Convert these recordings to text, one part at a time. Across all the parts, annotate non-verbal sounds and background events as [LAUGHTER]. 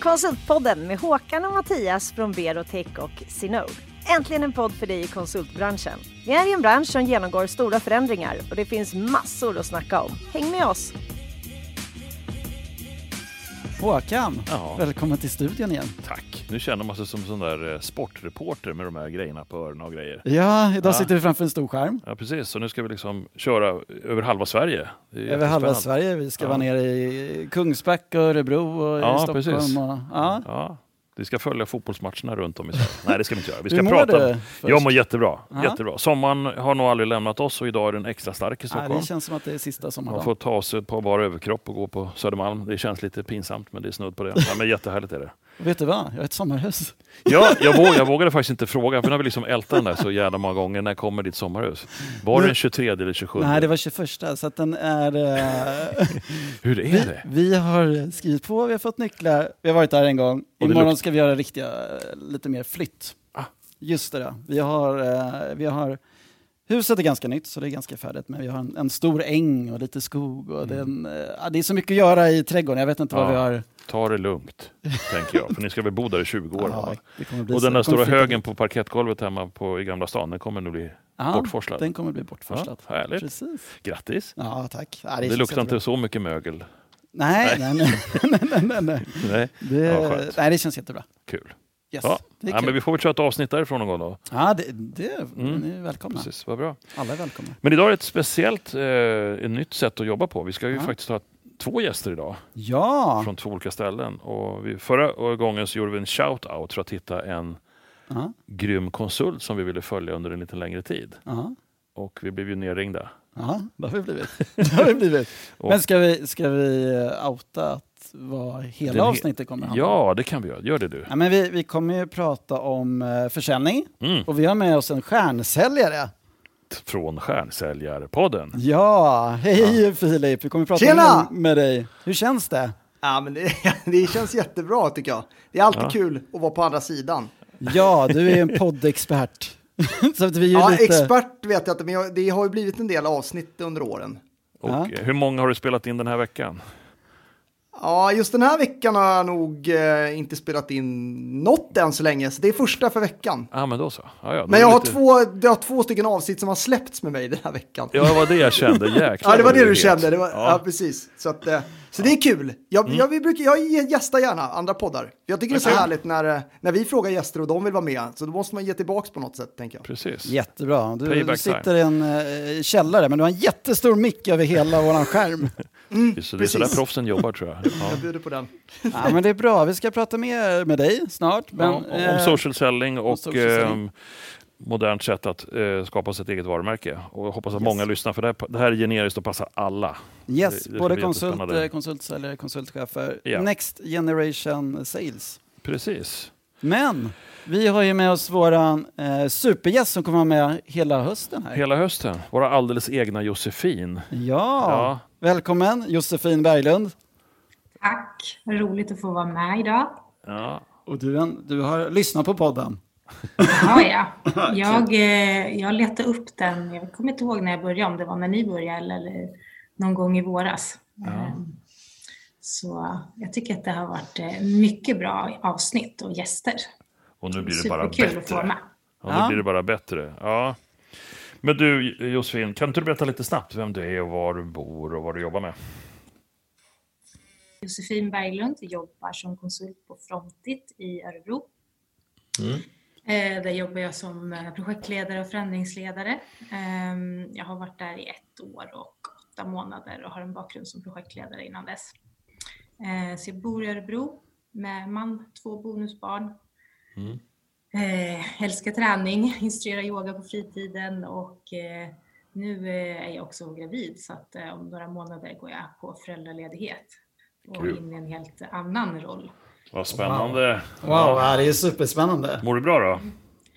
Konsultpodden med Håkan och Mattias från Berotech och Sinode. Äntligen en podd för dig i konsultbranschen. Vi är i en bransch som genomgår stora förändringar och det finns massor att snacka om. Häng med oss! Håkan, Ja. välkommen till studion igen. Tack. Nu känner man sig som sån där eh, sportreporter med de här grejerna på öronen och grejer. Ja, idag Ja. sitter vi framför en stor skärm. Ja, precis. Så nu ska vi liksom köra över halva Sverige. Över halva. Sverige. Vi ska Ja. vara nere i Kungsbacka, Örebro och i Ja, Stockholm. precis. Och, ja. Ja, vi ska följa fotbollsmatcherna runt om i Sverige. Nej, det ska vi inte göra. Vi ska Hur mår prata. du först? Jag mår jättebra. Ja. jättebra. Sommaren har nog aldrig lämnat oss och idag är den extra stark i Nej, Stockholm. det känns som att det är sista Man sommardagen. får ta sig på bara överkropp och gå på Södermalm. Det känns lite pinsamt, men det är snudd på det. Ja, men jättehärligt är det. Vet du vad? Jag har ett sommarhus. Ja, jag, våg, jag [LAUGHS] vågade faktiskt inte fråga, för nu har vi liksom ältat den där så jävla många gånger. När kommer ditt sommarhus? Var det den 23 eller 27? Nej, det var 21 så att den är... eh, [LAUGHS] Hur är det? vi har skrivit på, vi har fått nycklar, vi har varit där en gång. Imorgon ska vi göra riktiga, lite mer flytt. Ah. Just det, ja. vi har, eh, vi har Huset är ganska nytt så det är ganska färdigt men vi har en, en stor äng och lite skog och det, är en, eh, ja, det är så mycket att göra i trädgården. Jag vet inte vad Ja. vi har. Ta det lugnt, tänker jag. För ni ska väl bo där i 20 år? [LAUGHS] Ja, det och den där det stora högen på parkettgolvet hemma på, i Gamla stan, den kommer nog bli Ja, bortforslad. Den kommer bli bortforslad. Ja, härligt. Precis. Grattis! Ja, tack. Ja, Det, känns luktar inte så mycket mögel. Nej, nej, nej. nej, nej, nej, nej. [LAUGHS] Det, Ja, nej, det känns jättebra. kul. Yes. Ja. Ja, men vi får väl köra ett avsnitt därifrån någon gång då. ja, det, det Mm. ni är välkomna. Precis, vad bra. Alla är välkomna. Men idag är det ett speciellt, eh, ett nytt sätt att jobba på. Vi ska ju Ja. faktiskt ha två gäster idag Ja, från två olika ställen. Och vi, förra gången så gjorde vi en shout-out för att hitta en ja, grym konsult som vi ville följa under en lite längre tid. ja. Och vi blev ju nerringda. Ja, det har vi blivit. Det har vi blivit. [LAUGHS] Men ska vi, ska vi outa vad hela he- avsnittet kommer handla om? Ja, det kan vi göra. Gör det du. Ja, men vi, vi kommer ju prata om eh, försäljning Mm. och vi har med oss en stjärnsäljare. Från Stjärnsäljarpodden. Ja, hej Filip, vi kommer prata Tjena! med, dig. Hur känns det? Ja, men det, [LAUGHS] det känns jättebra tycker jag. Det är alltid Ja. kul att vara på andra sidan. Ja, du är en poddexpert. [LAUGHS] Så att vi är Ja, lite... expert vet jag inte, men jag, det har ju blivit en del avsnitt under åren. Och Ja. hur många har du spelat in den här veckan? Ja, just den här veckan har jag nog eh, inte spelat in något än så länge, så det är första för veckan. Ja, men då så. Ja, ja, då Men jag har lite- två, det har två stycken avsnitt som har släppts med mig den här veckan. Ja, det var det jag kände. [LAUGHS] Jäklar Ja, det var det du kände. Det var, ja. Ja. precis. Så, att, eh, så det är kul. Jag, Mm. jag, vi brukar, jag gästar gärna andra poddar. Jag tycker det är så härligt när, eh, när vi frågar gäster och de vill vara med. Så då måste man ge tillbaka på något sätt, tänker jag. Precis. Jättebra. Du, du sitter i en eh, källare, men du har en jättestor mick över hela våran skärm. [LAUGHS] Så det är sådär precis. proffsen jobbar tror jag. [LAUGHS] Ja. Jag bjuder på den. ja, men det är bra. Vi ska prata mer med dig snart. Men, ja, om eh, social selling och social selling. ehm, modernt sätt att eh, skapa sitt eget varumärke. Och jag hoppas att Yes. många lyssnar för det här, det här är generiskt och passar alla. Yes, Det- det både bli konsult, jättespännande. eh, konsultsäljare, konsultchefer. Ja. Next generation sales. Precis. Men vi har ju med oss våran eh, supergäst som kommer vara med hela hösten här. Hela hösten. Våra alldeles egna Josefin. Ja. Ja. välkommen Josefin Berglund. Tack, roligt att få vara med idag. Ja. Och du, du har lyssnat på podden. Ja, ja. [LAUGHS] Jag, eh, jag letade upp den, jag kommer inte ihåg när jag började, om det var när ni började eller, eller någon gång i våras. Eh, Så jag tycker att det har varit eh, mycket bra avsnitt och gäster. Och nu blir det bara Superkul att få vara bättre. med. Ja, nu Ja. blir det bara bättre. Ja. Men du Josefin, kan inte du berätta lite snabbt vem du är och var du bor och vad du jobbar med? Josefin Berglund jobbar som konsult på Frontit i Örebro. Eh, Där jobbar jag som eh, projektledare och förändringsledare. Ehm, Jag har varit där i ett år och åtta månader och har en bakgrund som projektledare innan dess. Eh, Så jag bor i Örebro med man, två bonusbarn. Eh, Älskar träning, [LAUGHS] instruerar yoga på fritiden och eh, nu är jag också gravid så att eh, om några månader går jag på föräldraledighet och Kul. in i en helt annan roll. Vad spännande. Wow, ja, det är superspännande. Mår du bra då?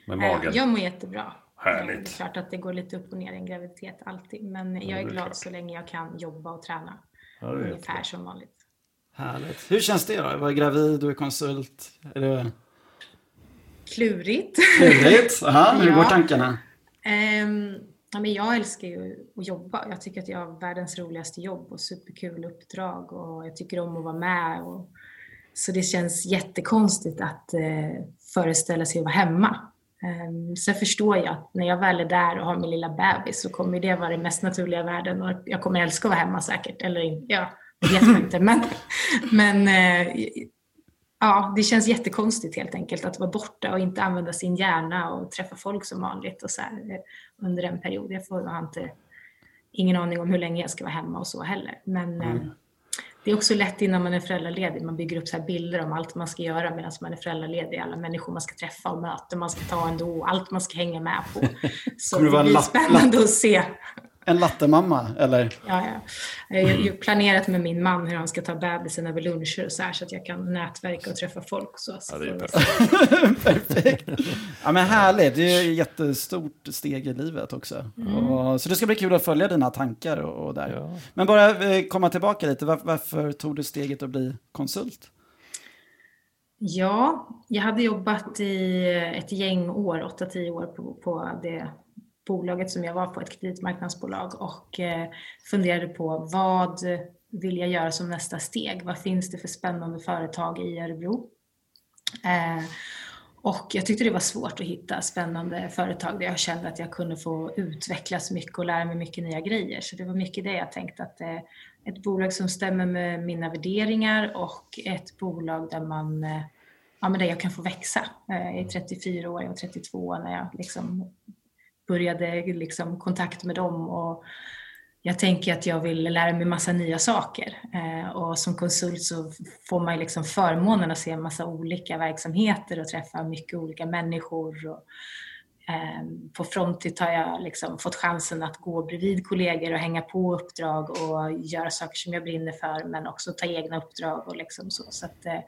Med Eh, magen? Jag mår jättebra. Härligt. Det är klart att det går lite upp och ner i en graviditet alltid, men jag är är glad klart. så länge jag kan jobba och träna. Ja, Ungefär som vanligt. Härligt. Hur känns det då? att vara gravid, du är konsult. Är det Klurigt. trevligt? [LAUGHS] Aha, hur Ja. går tankarna? Ehm, ja, men jag älskar ju att jobba. Jag tycker att jag har världens roligaste jobb och superkul uppdrag och jag tycker om att vara med och Så det känns jättekonstigt att eh, föreställa sig att vara hemma. Um, sen förstår jag att när jag väl är där och har min lilla bebis så kommer det vara det mest naturliga i världen och jag kommer älska att vara hemma säkert. Eller ja, vet man inte. Men, men eh, ja, det känns jättekonstigt helt enkelt att vara borta och inte använda sin hjärna och träffa folk som vanligt och så här, eh, under en period. Jag får, har inte, ingen aning om hur länge jag ska vara hemma och så heller. Men mm. det är också lätt innan man är föräldraledig. Man bygger upp så bilder om allt man ska göra medan man är föräldraledig. Alla människor man ska träffa och möten man ska ta ändå. Allt man ska hänga med på. [LAUGHS] Så det, det blir spännande att se en lattemamma, eller? Ja, ja. Jag har ju planerat med min man hur han ska ta bebisen över luncher och så här, så att jag kan nätverka och träffa folk. Så, så ja, det är perfekt. perfekt. Ja, men härligt. Det är ett jättestort steg i livet också. Mm. Och, så det ska bli kul att följa dina tankar och, och där. Ja. Men bara eh, komma tillbaka lite. Var, varför tog du steget att bli konsult? Ja, jag hade jobbat i ett gäng år, 8-10 år på, på det bolaget som jag var på, ett kreditmarknadsbolag och eh, funderade på vad vill jag göra som nästa steg? Vad finns det för spännande företag i Örebro? Eh, och jag tyckte det var svårt att hitta spännande företag där jag kände att jag kunde få utvecklas mycket och lära mig mycket nya grejer. Så det var mycket det jag tänkte att eh, ett bolag som stämmer med mina värderingar och ett bolag där man eh, ja, men där jag kan få växa. Jag är 34 år, jag var 32 när jag liksom började liksom kontakt med dem och jag tänker att jag vill lära mig massa nya saker eh, och som konsult så får man liksom förmånen att se massa olika verksamheter och träffa mycket olika människor. Och, eh, på Frontit har jag liksom fått chansen att gå bredvid kollegor och hänga på uppdrag och göra saker som jag brinner för men också ta egna uppdrag och liksom så. så att, eh,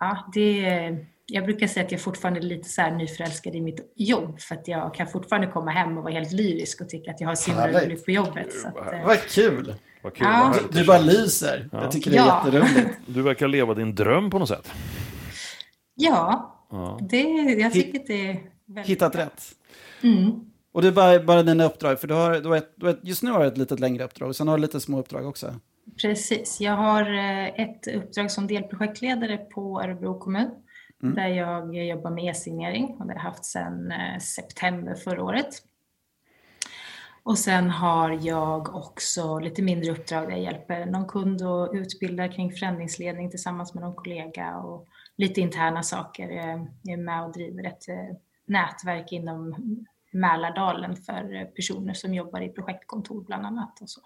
ja, det jag brukar säga att jag fortfarande är lite så här nyförälskad i mitt jobb för att jag kan fortfarande komma hem och vara helt lyrisk och tycka att jag har så roligt på jobbet. Så att, eh, Vad kul! Vad kul ja. Du, du bara lyser. Ja. Jag tycker det är ja. jätteroligt. [LAUGHS] Du verkar leva din dröm på något sätt. Ja, ja. Det, jag tycker det är väldigt Hittat bra. rätt. Mm. Och det är bara, bara dina uppdrag, för du har, du har ett, du har ett, just nu har du ett lite längre uppdrag, och sen har du lite små uppdrag också. Precis, jag har eh, ett uppdrag som delprojektledare på Örebro kommun mm. där jag jobbar med e-signering och det har jag haft sedan eh, september förra året. Och sen har jag också lite mindre uppdrag där jag hjälper någon kund och utbildar kring förändringsledning tillsammans med någon kollega och lite interna saker. Jag är med och driver ett eh, nätverk inom Mälardalen för personer som jobbar i projektkontor bland annat. Och så.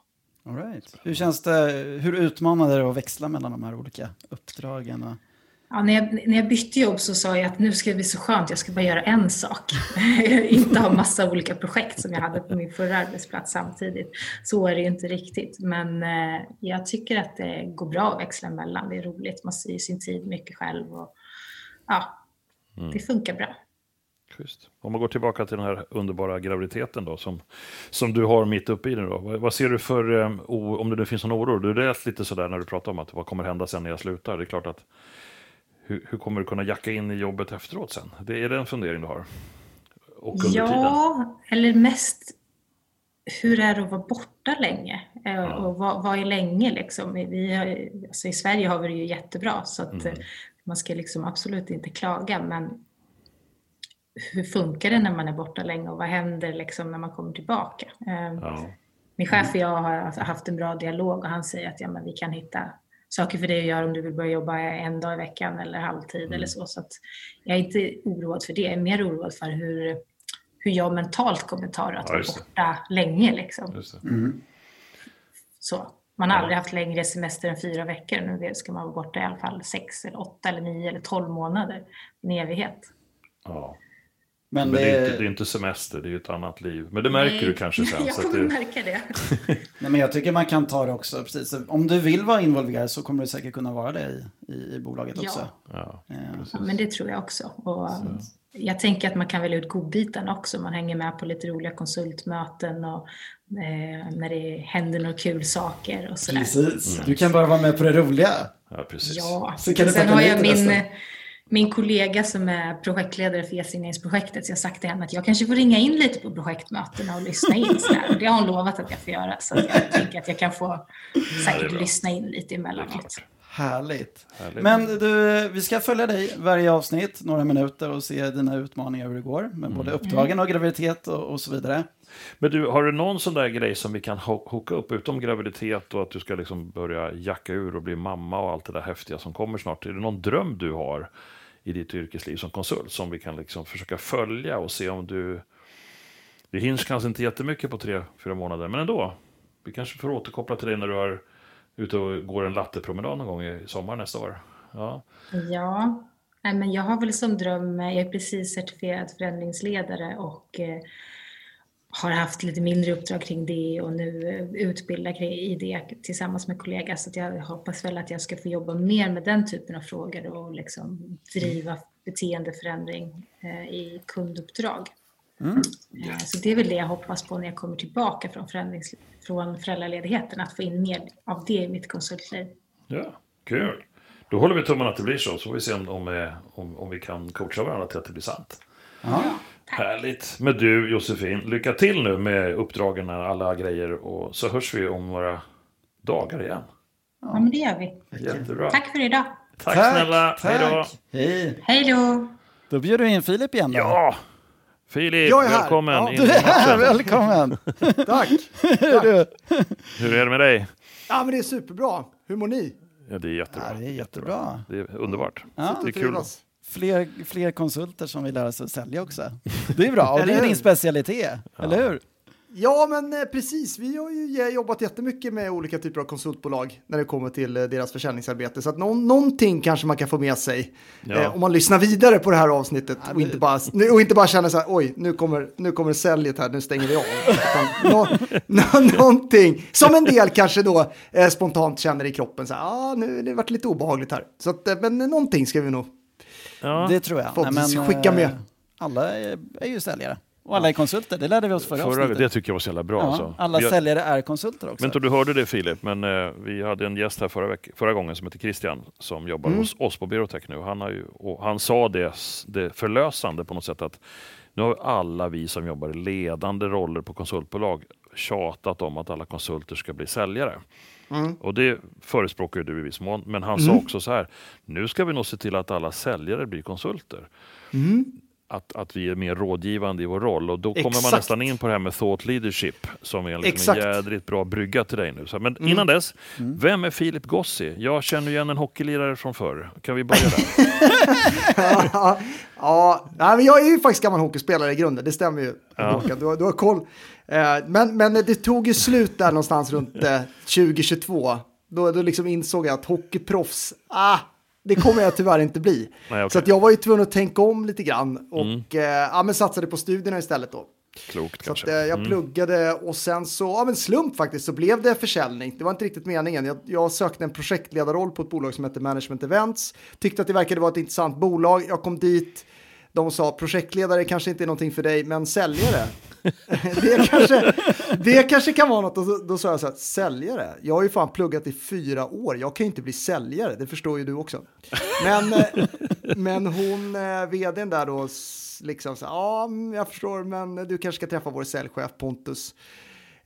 All right. Hur känns det, hur utmanande är det att växla mellan de här olika uppdragen? Ja, när, jag, när jag bytte jobb så sa jag att nu ska det bli så skönt, jag ska bara göra en sak. [LAUGHS] inte ha massa olika projekt som jag hade på min förra arbetsplats samtidigt. Så är det ju inte riktigt. Men eh, jag tycker att det går bra att växla emellan. Det är roligt, man styr sin tid mycket själv. Och, ja, mm. det funkar bra. Just. Om man går tillbaka till den här underbara graviditeten då, som, som du har mitt uppe i den. Då. Vad, vad ser du för, um, om det nu finns någon oro? Du lät lite sådär när du pratade om att vad kommer hända sen när jag slutar? Det är klart att hur, hur, kommer du kunna jacka in i jobbet efteråt sen? Det är det en fundering du har? Och under ja, tiden? eller mest hur är det att vara borta länge? Eh, ja. Och vad, vad, är länge liksom? Vi har, alltså I Sverige har vi det ju jättebra så att mm. man ska liksom absolut inte klaga men hur funkar det när man är borta länge och vad händer liksom när man kommer tillbaka? Eh, ja. Min chef och jag har haft en bra dialog och han säger att ja, men vi kan hitta saker för dig att göra om du vill börja jobba en dag i veckan eller halvtid mm. eller så. Så att jag är inte oroad för det. Jag är mer oroad för hur, hur jag mentalt kommer ta det att ja, vara borta länge. Liksom. Mm. Så. Man har ja. aldrig haft längre semester än fyra veckor. Nu ska man vara borta i alla fall sex, eller åtta, eller nio eller tolv månader. En evighet. Ja. Men, men det, är inte, det, är inte, semester, det är ett annat liv. Men det märker Nej. du kanske sen. [LAUGHS] jag kommer det... märka det. [LAUGHS] Nej, men jag tycker man kan ta det också. Precis. Om du vill vara involverad så kommer du säkert kunna vara det i, i, i bolaget ja. också. Ja, ja, men det tror jag också. Och jag tänker att man kan välja ut godbitarna också. Man hänger med på lite roliga konsultmöten och eh, när det händer några kul saker och sådär. Precis, mm. du kan bara vara med på det roliga. Ja, precis. Ja, så kan du sen har jag min... Nästa min kollega som är projektledare för e-signeringsprojektet, så jag har sagt till henne att jag kanske får ringa in lite på projektmötena och lyssna in. Så här. Det har hon lovat att jag får göra, så jag tänker att jag kan få säkert lyssna in lite emellanåt. Härligt. Härligt. Men du, vi ska följa dig varje avsnitt, några minuter och se dina utmaningar hur det går med både uppdragen och graviditet och, och så vidare. Men du, har du någon sån där grej som vi kan ho- hooka upp, utom graviditet och att du ska liksom börja jacka ur och bli mamma och allt det där häftiga som kommer snart? Är det någon dröm du har i ditt yrkesliv som konsult som vi kan liksom försöka följa och se om du... Det hinns kanske inte jättemycket på tre, fyra månader, men ändå. Vi kanske får återkoppla till dig när du är ute och går en lattepromenad någon gång i sommar nästa år. Ja, Ja, nej, men jag har väl som dröm, jag är precis certifierad förändringsledare och eh, har haft lite mindre uppdrag kring det och nu eh, utbildar kring- i det tillsammans med kollega så att jag hoppas väl att jag ska få jobba mer med den typen av frågor och liksom driva beteendeförändring eh, i kunduppdrag. Eh, Så det är väl det jag hoppas på när jag kommer tillbaka från, förändrings- från föräldraledigheten, att få in mer av det i mitt konsultliv. ja kul. Då håller vi tummarna att det blir så, så får vi se om, om, om, om vi kan coacha varandra till att det blir sant. Ja. Härligt. Men du Josefin, lycka till nu med uppdragen och alla grejer och så hörs vi om några dagar igen. Ja, men det gör vi. Jättebra. Tack för idag. Tack, snälla. Hej då. Hej. Hej då! Då bjuder vi in Filip igen då. Ja, Filip, Jag är här. välkommen Ja, Du är här, välkommen! [LAUGHS] Tack. du. Hur är det med dig? Ja, men det är superbra. Hur mår ni? Ja, det är jättebra. Ja, det är jättebra. Det är underbart. Ja, det är kul. Trivas. Fler, fler konsulter som vill lära sig att sälja också. Det är bra, och det är din specialitet, eller hur? Ja, men eh, precis. Vi har ju jobbat jättemycket med olika typer av konsultbolag när det kommer till eh, deras försäljningsarbete. Så att någon, någonting kanske man kan få med sig Ja. eh, om man lyssnar vidare på det här avsnittet Ja, och, men- inte bara, och inte bara känner så här, oj, nu kommer, nu kommer säljet här, nu stänger vi av. Utan nå, nå, någonting som en del kanske då eh, spontant känner i kroppen, så här, ah, nu har det varit lite obehagligt här. Så att, eh, men någonting ska vi nog Ja. Det tror jag. Förhoppningsvis skicka eh, med. Alla är, är ju säljare. Och alla är konsulter, det lärde vi oss förra, Förra, avsnittet. det tycker jag var så jävla bra. ja, alltså. alla har- säljare är konsulter också. Men inte om du hörde det Filip, men eh, vi hade en gäst här förra, veck- förra gången som heter Christian som jobbar Mm. hos oss på Berotech nu. Han, har ju, och han sa det, det förlösande på något sätt att nu har alla vi som jobbar i ledande roller på konsultbolag tjatat om att alla konsulter ska bli säljare. Mm. Och det förespråkar du i viss mån, men han sa också så här, nu ska vi nog se till att alla säljare blir konsulter. Att, att vi är mer rådgivande i vår roll och då kommer man nästan in på det här med thought leadership som är liksom en. Mm. jädrigt bra brygga till dig nu. Så, men innan dess, vem är Filip Gossi? Jag känner igen en hockeylirare från förr. Kan vi börja där? [LAUGHS] ja, ja men jag är ju faktiskt gammal hockeyspelare i grunden, det stämmer ju. Ja. Du, har, du har koll. Eh, men, men det tog ju slut där någonstans runt eh, 2022. Då, då liksom insåg jag att hockeyproffs, ah, det kommer jag tyvärr inte bli. [LAUGHS] Nej. Mm. Så att jag var ju tvungen att tänka om lite grann och eh, ja, men satsade på studierna istället då. Klokt Så att, kanske. eh, jag Mm. pluggade och sen så, av en slump faktiskt, så blev det försäljning. Det var inte riktigt meningen. Jag, jag sökte en projektledarroll på ett bolag som heter Management Events. Tyckte att det verkade vara ett intressant bolag. Jag kom dit. De sa projektledare kanske inte är någonting för dig, men säljare. [LAUGHS] det, kanske, det kanske kan vara något. Och då, då sa jag så här, säljare? Jag har ju fan pluggat i fyra år. Jag kan ju inte bli säljare, det förstår ju du också. Men, eh, men hon, eh, vdn där då, liksom så här, ja, mm, jag förstår, men du kanske ska träffa vår säljchef Pontus.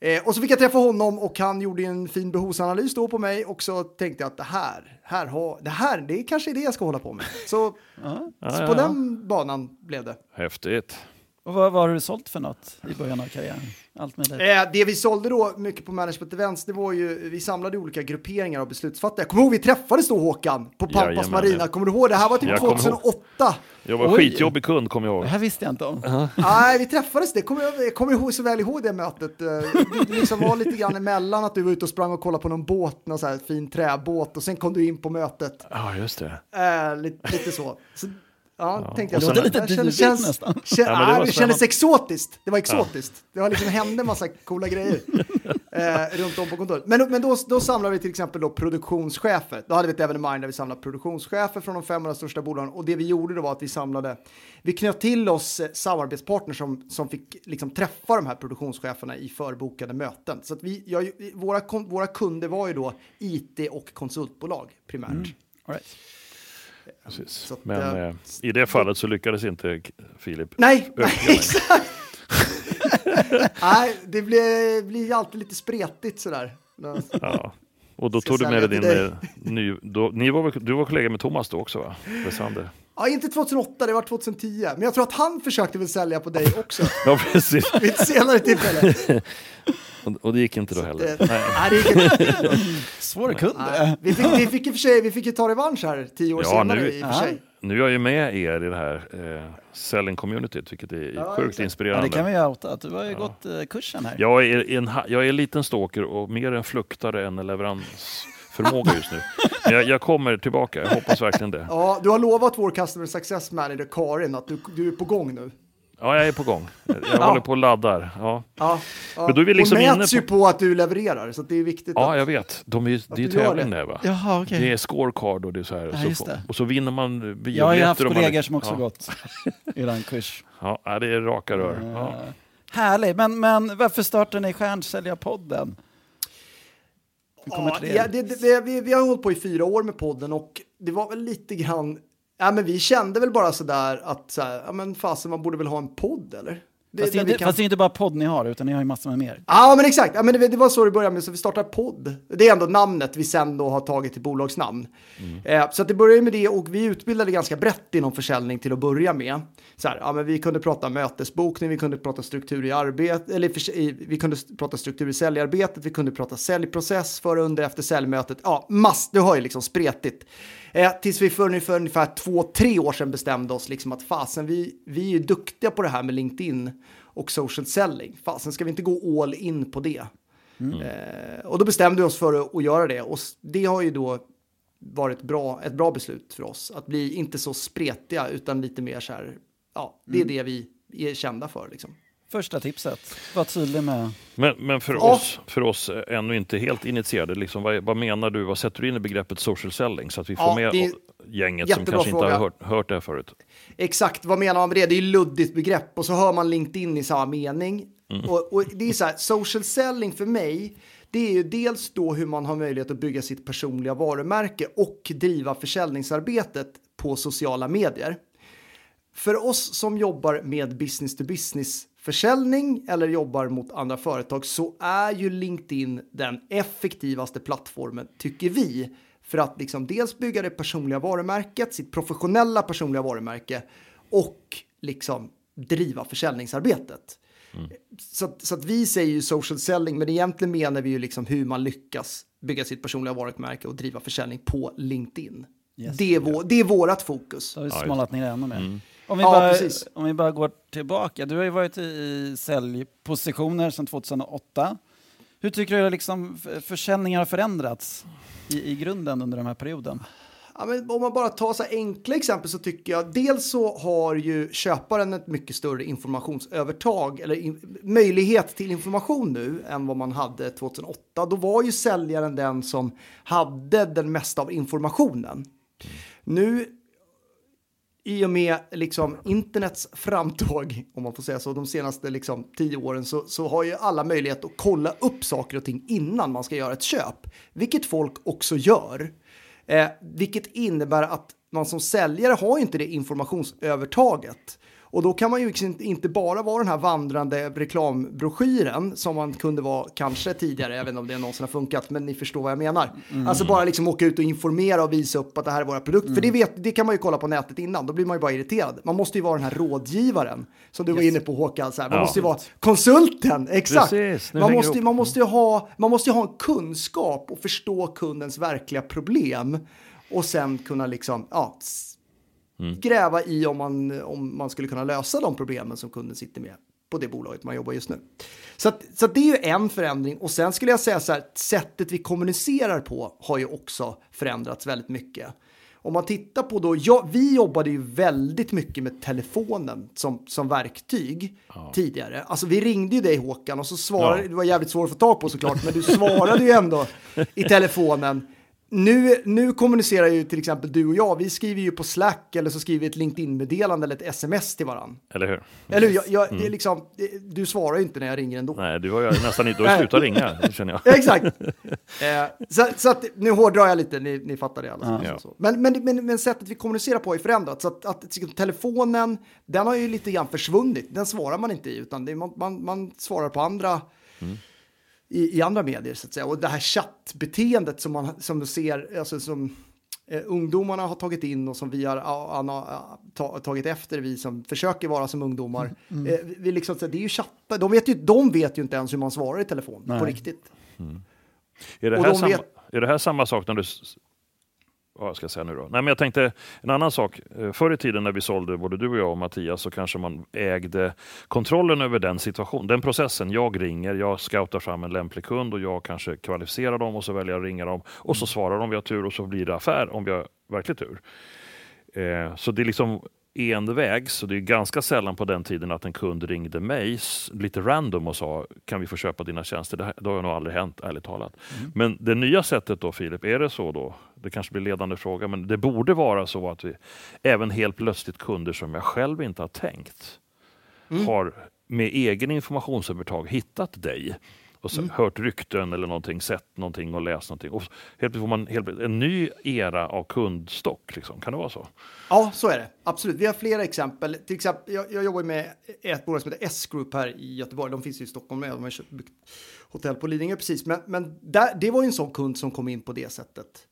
Eh, och så fick jag träffa honom och han gjorde en fin behovsanalys då på mig och så tänkte jag att det här, här har, det här, det är kanske det jag ska hålla på med. Så, så ja, på ja. den banan blev det. Häftigt. Och vad, vad har du sålt för något i början av karriären? Allt möjligt. Eh, det vi sålde då mycket på Management Events, det var ju, vi samlade olika grupperingar av beslutsfattare. Kommer ihåg vi träffades då Håkan, på Pampas Jajamän, Marina, ja. kommer du ihåg? Det här var typ Jag kommer ihåg. 2008. Jag var Oj. skitjobbig kund, kommer jag Det ihåg. här visste jag inte om. Nej, vi träffades, det kommer jag, kommer ihåg så väl ihåg det mötet. Eh, Det det liksom var lite grann emellan att du var ute och sprang och kollade på någon båt, någon så här fin träbåt och sen kom du in på mötet. Ja, just det. Eh, lite, lite så. så ja, tänkte jag. Det låter lite känns, nästan. Kän, Ja, det nej, var det kändes exotiskt. Det var exotiskt. Det var liksom hände en massa coola grejer [LAUGHS] eh, runt om på kontoret. Men, men då, då samlade vi till exempel då produktionschefer. Då hade vi ett evenemang där vi samlade produktionschefer från de 500 största bolagen. Och det vi gjorde då var att vi samlade, vi knöt till oss eh, samarbetspartners som, som fick liksom träffa de här produktionscheferna i förbokade möten. Så att vi, jag, våra, våra kunder var ju då IT och konsultbolag primärt. All right. Precis. Att, Men eh, i det fallet så lyckades inte Filip. Nej, nej [LAUGHS] exakt. det blir, blir alltid lite spretigt sådär. Ja. Och då tog du med dig din... eh, Ny, då, ni var, du var kollega med Thomas då också va? Wessander. Ja, inte 2008, det var 2010. Men jag tror att han försökte väl sälja på dig också [LAUGHS] Ja, precis. vid ett senare tillfälle. [LAUGHS] Och, och det gick inte då heller. Det- Nej. [LAUGHS] Nej, det gick inte. [LAUGHS] Svår kund. Nej, vi, fick, vi, fick för sig, vi fick ju ta revansch här tio år Ja, senare nu- i och för Ja. sig. Nu är jag ju med er i det här eh, selling communityt, vilket är Ja, sjukt exakt. Ja, inspirerande. det kan vi ju outa. att Du har ju gått eh, kursen här. Jag är, en, jag är en liten stalker och mer en fluktare än en leveransförmåga just nu. Men jag, jag kommer tillbaka, jag hoppas verkligen det. Ja, du har lovat vår Customer Success Manager Karin att du, du är på gång nu. Ja, jag är på gång. Jag [LAUGHS] håller på och laddar. Ja, Ja, ja. Men då är vi liksom Hon mäts inne ju på- på att du levererar, så det är viktigt. ja att, jag vet. De är, det är tävling det. där va? Jaha, okej. Det är scorecard och det är så här. Ja, så det. Och så vinner man via Jag har ju haft och man- kollegor som också ja. gått i den kurs. [LAUGHS] Ja, det är raka rör. Ja. Eh, Härligt, men, men varför startar ni Stjärnsäljarpodden? Ja, det, det, det, vi, vi har hållit på i fyra år med podden och det var väl lite grann, ja men vi kände väl bara sådär att så här, ja men fasen man borde väl ha en podd eller? Det, Fast, det inte, kan- fast det är inte bara podd ni har, utan ni har ju massor med mer. Ja men exakt, ja, men det, det var så det började med, så vi startade podd. Det är ändå namnet vi sen då har tagit till bolagsnamn. Eh, så att det började med det och vi utbildade ganska brett inom försäljning till att börja med. Så här, ja, men vi kunde prata mötesbokning, vi kunde prata struktur i arbete, eller för, i, vi kunde prata struktur i säljarbetet, vi kunde prata säljprocess före, under, efter säljmötet. Ja, mass, det har ju liksom spretigt. Eh, tills vi för, för ungefär två, tre år sedan bestämde oss liksom att fasen, vi, vi är duktiga på det här med LinkedIn och social selling. Fasen, ska vi inte gå all in på det? Eh, och då bestämde vi oss för att, göra det. Och det har ju då varit bra, ett bra beslut för oss. Att bli inte så spretiga utan lite mer så här, ja, det är det vi är kända för liksom. Första tipset, var tydlig med... Men, men för, Ja. oss, för oss ännu inte helt initierade, liksom, vad, vad menar du, vad sätter du in i begreppet social selling? Så att vi får Ja, med gänget som kanske inte fråga. har hört, hört det här förut. Exakt, vad menar man med det? Det är ju luddigt begrepp och så hör man LinkedIn i samma mening. Och, och det är så här, social selling för mig, det är ju dels då hur man har möjlighet att bygga sitt personliga varumärke och driva försäljningsarbetet på sociala medier. För oss som jobbar med business to business försäljning eller jobbar mot andra företag så är ju LinkedIn den effektivaste plattformen tycker vi för att liksom dels bygga det personliga varumärket, sitt professionella personliga varumärke och liksom driva försäljningsarbetet. Så, att, så att vi säger ju social selling, men egentligen menar vi ju liksom hur man lyckas bygga sitt personliga varumärke och driva försäljning på LinkedIn. Yes. det, är vår, det är vårat fokus. Då har vi smalat ner det ännu mer. Om, vi Ja, bara, precis. om vi bara går tillbaka, du har ju varit i, säljpositioner sedan 2008. Hur tycker du liksom försäljningar har förändrats i, i grunden under den här perioden? Ja, om man bara tar så enkla exempel så tycker jag dels så har ju köparen ett mycket större informationsövertag eller in, möjlighet till information nu än vad man hade 2008. Då var ju säljaren den som hade den mesta av informationen. Nu i och med liksom internets framtåg, om man får säga så, de senaste liksom, tio åren så, så har ju alla möjlighet att kolla upp saker och ting innan man ska göra ett köp. Vilket folk också gör. Eh, vilket innebär att man som säljare har ju inte det informationsövertaget. Och då kan man ju liksom inte bara vara den här vandrande reklambroschyren som man kunde vara kanske tidigare, inte om det någonsin har funkat, men ni förstår vad jag menar. Alltså bara liksom åka ut och informera och visa upp att det här är våra produkter. För det, vet, det kan man ju kolla på nätet innan, då blir man ju bara irriterad. Man måste ju vara den här rådgivaren, som du var inne på Håkan, så här. man Ja. måste ju vara konsulten, exakt. Precis, man, måste, man, måste ju ha, man måste ju ha en kunskap och förstå kundens verkliga problem och sen kunna liksom, ja, Mm. gräva i om man, om man skulle kunna lösa de problemen som kunden sitter med på det bolaget man jobbar just nu. Så, att, så att det är ju en förändring och sen skulle jag säga så här, sättet vi kommunicerar på har ju också förändrats väldigt mycket. Om man tittar på då, ja, vi jobbade ju väldigt mycket med telefonen som, som verktyg tidigare. Alltså vi ringde ju dig Håkan och så svarade, Ja. det var jävligt svårt att få tag på såklart, men du svarade ju ändå i telefonen. Nu, nu kommunicerar ju till exempel du och jag, vi skriver ju på Slack eller så skriver vi ett LinkedIn-meddelande eller ett sms till varandra. Eller hur? Eller hur? Jag, jag, det är liksom, det- du svarar ju inte när jag ringer ändå. Nej, du har ju nästan inte, du har slutat ringa, [LAUGHS] känner jag. Ja, Exakt. eh, så, så att, nu hårdrar jag lite, ni, ni fattar det alla. Ja. Men, men, men, men sättet vi kommunicerar på har ju förändrats. Så att, att liksom, telefonen, den har ju lite grann försvunnit. Den svarar man inte i, utan det är, man, man, man svarar på andra i, i andra medier så att säga. Och det här chattbeteendet som man som du ser, alltså som eh, ungdomarna har tagit in och som vi har ah, ta, tagit efter, vi som försöker vara som ungdomar. Mm. Eh, vi liksom, det är ju chatta, de vet ju, de vet ju inte ens hur man svarar i telefon Nej. på riktigt. Är det, här de samma, vet- är det här samma sak när du... Vad ska jag säga nu då? Nej, men jag tänkte en annan sak. Eh, Förr i tiden när vi sålde, både du och jag och Mattias, så kanske man ägde kontrollen över den situationen. Den processen. Jag ringer, jag scoutar fram en lämplig kund och jag kanske kvalificerar dem och så väljer jag att ringa dem och så svarar de om vi har tur och så blir det affär om vi har verklig tur. Eh, Så det är liksom envägs, så det är ganska sällan på den tiden att en kund ringde mig lite random och sa kan vi få köpa dina tjänster? Det, här, det har nog aldrig hänt, ärligt talat. Men det nya sättet då Filip, är det så då? Det kanske blir ledande fråga, men det borde vara så att vi även helt plötsligt kunder som jag själv inte har tänkt har med egen informationsövertag hittat dig och så hört rykten eller någonting, sett någonting och läst någonting. Och helt plötsligt får man helt, en ny era av kundstock. Liksom. Kan det vara så? Ja, så är det. Absolut. Vi har flera exempel. Till exempel, jag, jag jobbar med ett bolag som heter S-Group här i Göteborg. De finns ju i Stockholm med. De har köpt, byggt hotell på Lidingö precis. Men, men där, det var ju en sån kund som kom in på det sättet.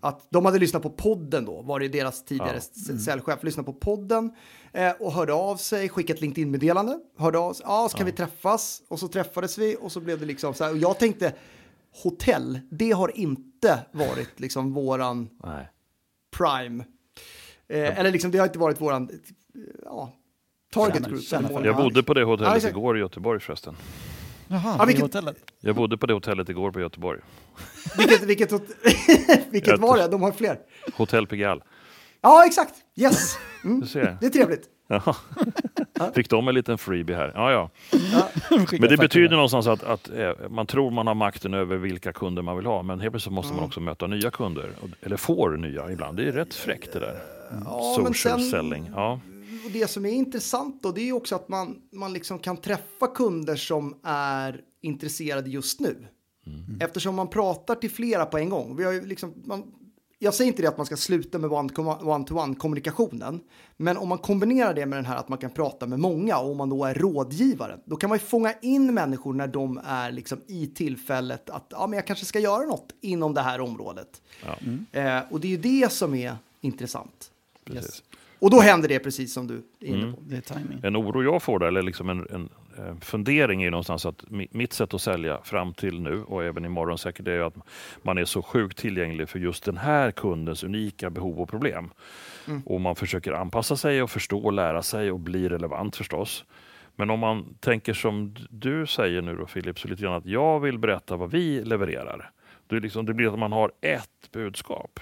Att de hade lyssnat på podden då, var det deras tidigare ja. säljchef, lyssnade på podden eh, och hörde av sig, skickat LinkedIn-meddelande, hörde av sig, ja, så kan vi träffas? Och så träffades vi och så blev det liksom så här, och jag tänkte, hotell, det har inte varit liksom våran Nej. prime. Eh, Eller liksom, det har inte varit våran ja, target group. Jag bodde på det Ja, hotellet exakt. igår i Göteborg förresten. Jaha, Ja, vilket- hotellet. Jag bodde på det hotellet igår på Göteborg. Vilket, vilket, hot- [LAUGHS] vilket var det? De har fler. Hotell Pigalle. Ja, exakt. Yes. Mm. Du ser. Det är trevligt. Jaha. Fick de en liten freebie här? Ja, ja. [LAUGHS] Men det betyder någonstans att, att eh, man tror man har makten över vilka kunder man vill ha, men helt plötsligt måste Mm. man också möta nya kunder. Eller får nya ibland. Det är rätt fräckt det där. Ja, men Social sen- selling. Ja. Och det som är intressant då, det är ju också att man, man liksom kan träffa kunder som är intresserade just nu. Eftersom man pratar till flera på en gång. Vi har ju liksom, man, jag säger inte det att man ska sluta med one- one-to-one kommunikationen, men om man kombinerar det med den här att man kan prata med många och om man då är rådgivare, då kan man ju fånga in människor när de är liksom i tillfället att ja, men jag kanske ska göra något inom det här området. Eh, och det är ju det som är intressant. Precis. Och då händer det precis som du är inne på. Det är timing. En oro jag får där, eller liksom en, en, fundering är någonstans att mi- mitt sätt att sälja fram till nu och även imorgon säkert är att man är så sjukt tillgänglig för just den här kundens unika behov och problem. Och man försöker anpassa sig och förstå och lära sig och bli relevant förstås. Men om man tänker som du säger nu då Filip, så lite grann att jag vill berätta vad vi levererar. Det, är liksom, det blir att man har ett budskap.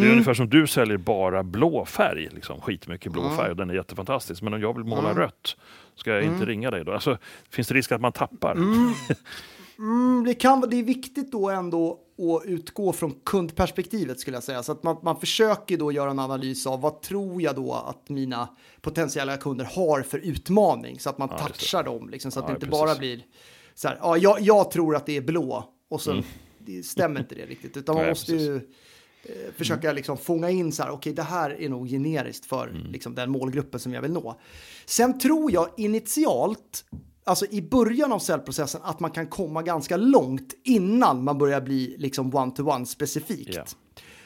Det är ungefär som du säljer bara blå färg, liksom, skitmycket blå färg och den är jättefantastisk. Men om jag vill måla rött, ska jag inte ringa dig då? Alltså, finns det risk att man tappar? Mm, [LAUGHS] det, kan, det är viktigt då ändå att utgå från kundperspektivet skulle jag säga. Så att man, man försöker då göra en analys av vad tror jag då att mina potentiella kunder har för utmaning. Så att man Ja, touchar dem, liksom, så att Ja, det inte precis. bara blir så här, ja, jag, jag tror att det är blå och så Mm. det stämmer inte det riktigt. Utan man Nej, måste ju eh, försöka liksom fånga in så här, okej det här är nog generiskt för Mm. liksom, den målgruppen som jag vill nå. Sen tror jag initialt, alltså i början av säljprocessen, att man kan komma ganska långt innan man börjar bli liksom one-to-one specifikt. Ja.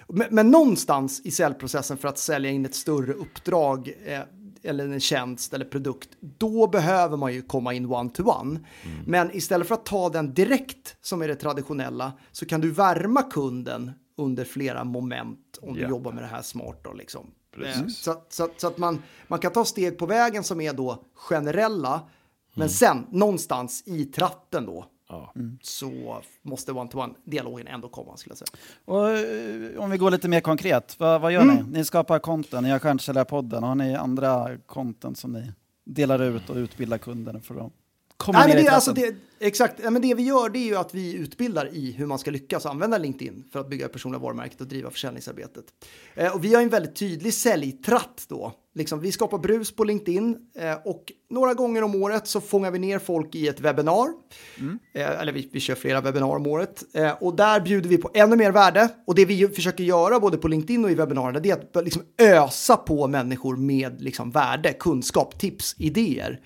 Men, men någonstans i säljprocessen för att sälja in ett större uppdrag eh, eller en tjänst eller produkt, då behöver man ju komma in one-to-one. Men istället för att ta den direkt som är det traditionella så kan du värma kunden under flera moment om Ja. du jobbar med det här smart. Då, liksom. Precis. Eh, Så, att- så, så att man, man kan ta steg på vägen som är då generella, men sen någonstans i tratten då Ja. så måste one-to-one-dialogen ändå komma skulle jag säga. Och, eh, om vi går lite mer konkret, vad, vad gör Mm. ni? Ni skapar content, ni har Stjärnsäljarpodden. Har ni andra content som ni delar ut och utbildar kunderna för att komma Nej, ner men i det, alltså tratten? det, exakt, men det vi gör det är ju att vi utbildar i hur man ska lyckas använda LinkedIn för att bygga personliga varumärket och driva försäljningsarbetet. Eh, och vi har en väldigt tydlig säljtratt då. Liksom, vi skapar brus på LinkedIn eh, och några gånger om året så fångar vi ner folk i ett webbinar. Eh, eller vi, vi kör flera webbinar om året. Eh, och där bjuder vi på ännu mer värde. Och det vi försöker göra både på LinkedIn och i webbinarierna det är att liksom ösa på människor med liksom värde, kunskap, tips, idéer.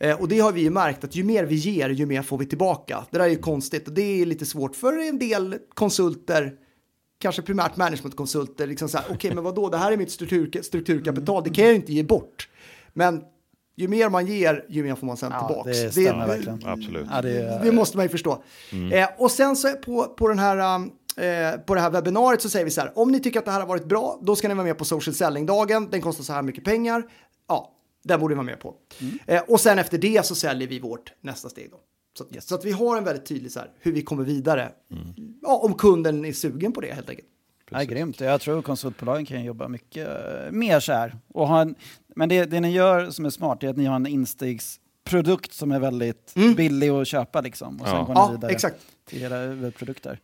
Eh, och det har vi ju märkt att ju mer vi ger, ju mer får vi tillbaka. Det där är ju konstigt och det är lite svårt för en del konsulter, kanske primärt managementkonsulter, liksom så här, okej okay, men vadå, det här är mitt struktur, strukturkapital, det kan jag ju inte ge bort. Men ju mer man ger, ju mer får man sen Ja, tillbaks. det stämmer verkligen. Absolut. Ja, det Det måste man ju förstå. Eh, och sen så på, på, den här, um, eh, på det här webbinariet så säger vi så här, om ni tycker att det här har varit bra, då ska ni vara med på social selling-dagen, den kostar så här mycket pengar. Ja, den borde ni vara med på. Eh, och sen efter det så säljer vi vårt nästa steg. Då. Så, att- så att vi har en väldigt tydlig så här, hur vi kommer vidare. Ja, om kunden är sugen på det helt enkelt. Ja, grymt. Jag tror konsultbolagen kan jobba mycket eh, mer så här. Och ha en, men det, det ni gör som är smart är att ni har en instegsprodukt som är väldigt billig att köpa liksom. Och sen Ja. går ni Ja, vidare exakt. till era webbprodukter.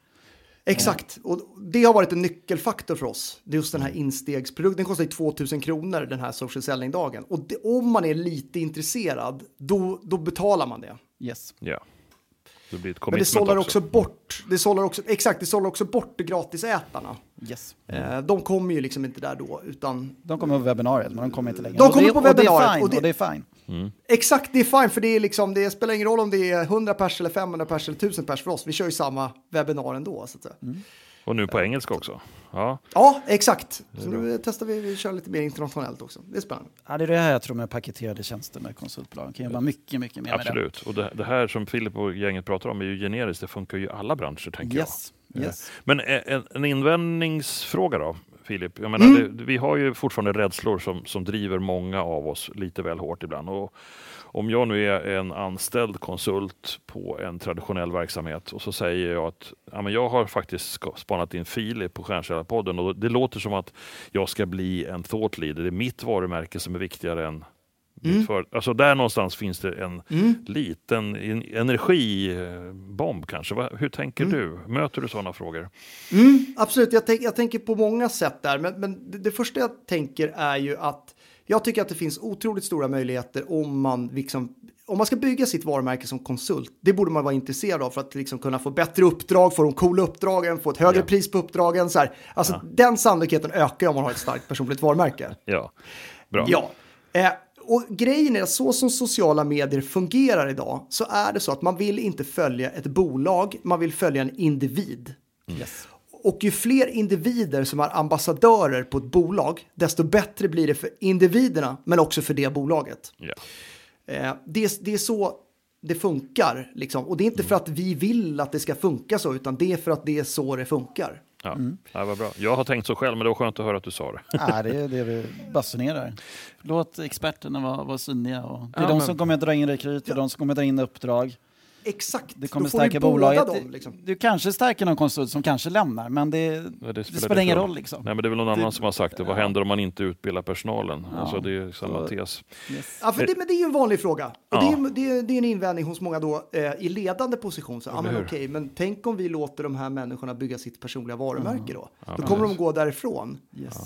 Exakt, och det har varit en nyckelfaktor för oss. Det är just den här instegsprodukten, den kostar ju 2000 kronor den här social selling-dagen. Och det, om man är lite intresserad, då, då betalar man det. Yes. Ja. Det blir ett Men det sållar också bort, det sållar också, exakt, det sållar också bort gratisätarna. yes. Eh, de kommer ju liksom inte där då, utan De kommer på webbinariet, men de kommer inte längre. De kommer det, på och det är webbinariet, fine, och det- och det är fine. Exakt det är fine, för det, är liksom, det spelar ingen roll om det är 100 pers eller 500 pers eller 1000 pers för oss. Vi kör ju samma webbinar ändå. Så att säga. Och nu på engelska också. Ja, Ja, exakt. Så nu testar vi, vi kör lite mer internationellt också. Det är spännande. Ja, det är det här jag tror med paketerade tjänster med konsultbolag. kan jobba mycket, mycket mer med absolut. Och det, det här som Filip och gänget pratar om är ju generiskt. Det funkar ju i alla branscher, det. tänker Yes. jag. Yes. Men en, en invändningsfråga då, Filip? Jag menar, Mm. det, vi har ju fortfarande rädslor som, som driver många av oss lite väl hårt ibland. Och om jag nu är en anställd konsult på en traditionell verksamhet och så säger jag att ja, men jag har faktiskt spanat in Filip på Stjärnkällarpodden och det låter som att jag ska bli en thought leader. Det är mitt varumärke som är viktigare än mitt för, alltså där någonstans finns det en liten en- energibomb kanske. Va? Hur tänker du? Möter du sådana frågor? Mm, absolut, jag, tänk, jag tänker på många sätt där, men, men det, det första jag tänker är ju att jag tycker att det finns otroligt stora möjligheter om man, liksom, om man ska bygga sitt varumärke som konsult. Det borde man vara intresserad av för att liksom kunna få bättre uppdrag, få de coola uppdragen, få ett högre Ja. pris på uppdragen. Så här. Alltså, Den sannolikheten ökar om man har ett starkt personligt varumärke. Ja, bra. Ja. Eh, och grejen är att så som sociala medier fungerar idag så är det så att man vill inte följa ett bolag, man vill följa en individ. Yes. Och ju fler individer som är ambassadörer på ett bolag, desto bättre blir det för individerna, men också för det bolaget. Ja. Eh, det, det är så det funkar, liksom. och det är inte för att vi vill att det ska funka så, utan det är för att det är så det funkar. Ja. Ja, vad bra. Jag har tänkt så själv, men det var skönt att höra att du sa det. [LAUGHS] Ja, det är det vi basunerar. Låt experterna vara, vara synliga. Och det är Ja, de men- som kommer att dra in rekryt, det är de som kommer att dra in uppdrag. Exakt, Det kommer då får stärka båda bolaget. dem. Det- Liksom. Du kanske stärker någon konsult som kanske lämnar, men det, Ja, det spelar ingen roll. Liksom. Nej, men det är väl någon Det- annan som har sagt det. Vad ja. händer om man inte utbildar personalen? Ja. Alltså, det är samma Så- tes. Yes. Ja, för det, men det är ju en vanlig fråga. Och Ja. det, är, det, är, det är en invändning hos många då, eh, i ledande position. Så, ja, men okej, men tänk om vi låter de här människorna bygga sitt personliga varumärke då? Ja, då kommer de precis. gå därifrån. Yes.